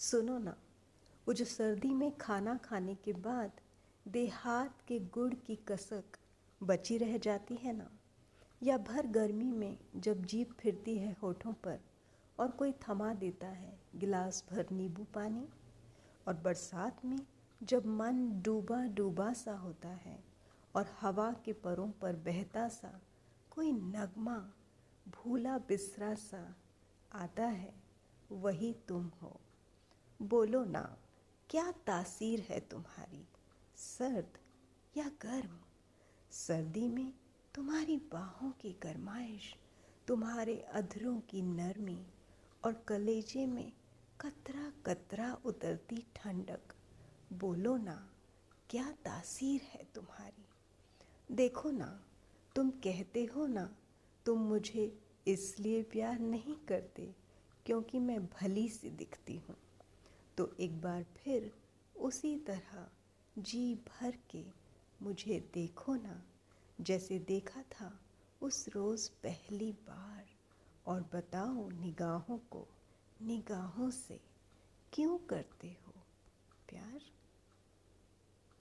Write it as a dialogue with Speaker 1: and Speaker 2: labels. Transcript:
Speaker 1: सुनो ना, वो जो सर्दी में खाना खाने के बाद देहात के गुड़ की कसक बची रह जाती है ना, या भर गर्मी में जब जीप फिरती है होठों पर और कोई थमा देता है गिलास भर नींबू पानी, और बरसात में जब मन डूबा डूबा सा होता है और हवा के परों पर बहता सा कोई नगमा भूला बिसरा सा आता है, वही तुम हो। बोलो ना, क्या तासीर है तुम्हारी? सर्द या गर्म? सर्दी में तुम्हारी बाहों की गरमाइश, तुम्हारे अधरों की नरमी और कलेजे में कतरा कतरा उतरती ठंडक। बोलो ना, क्या तासीर है तुम्हारी? देखो ना, तुम कहते हो ना, तुम मुझे इसलिए प्यार नहीं करते क्योंकि मैं भली सी दिखती हूँ। तो एक बार फिर उसी तरह जी भर के मुझे देखो ना, जैसे देखा था उस रोज़ पहली बार। और बताओ निगाहों को, निगाहों से क्यों करते हो?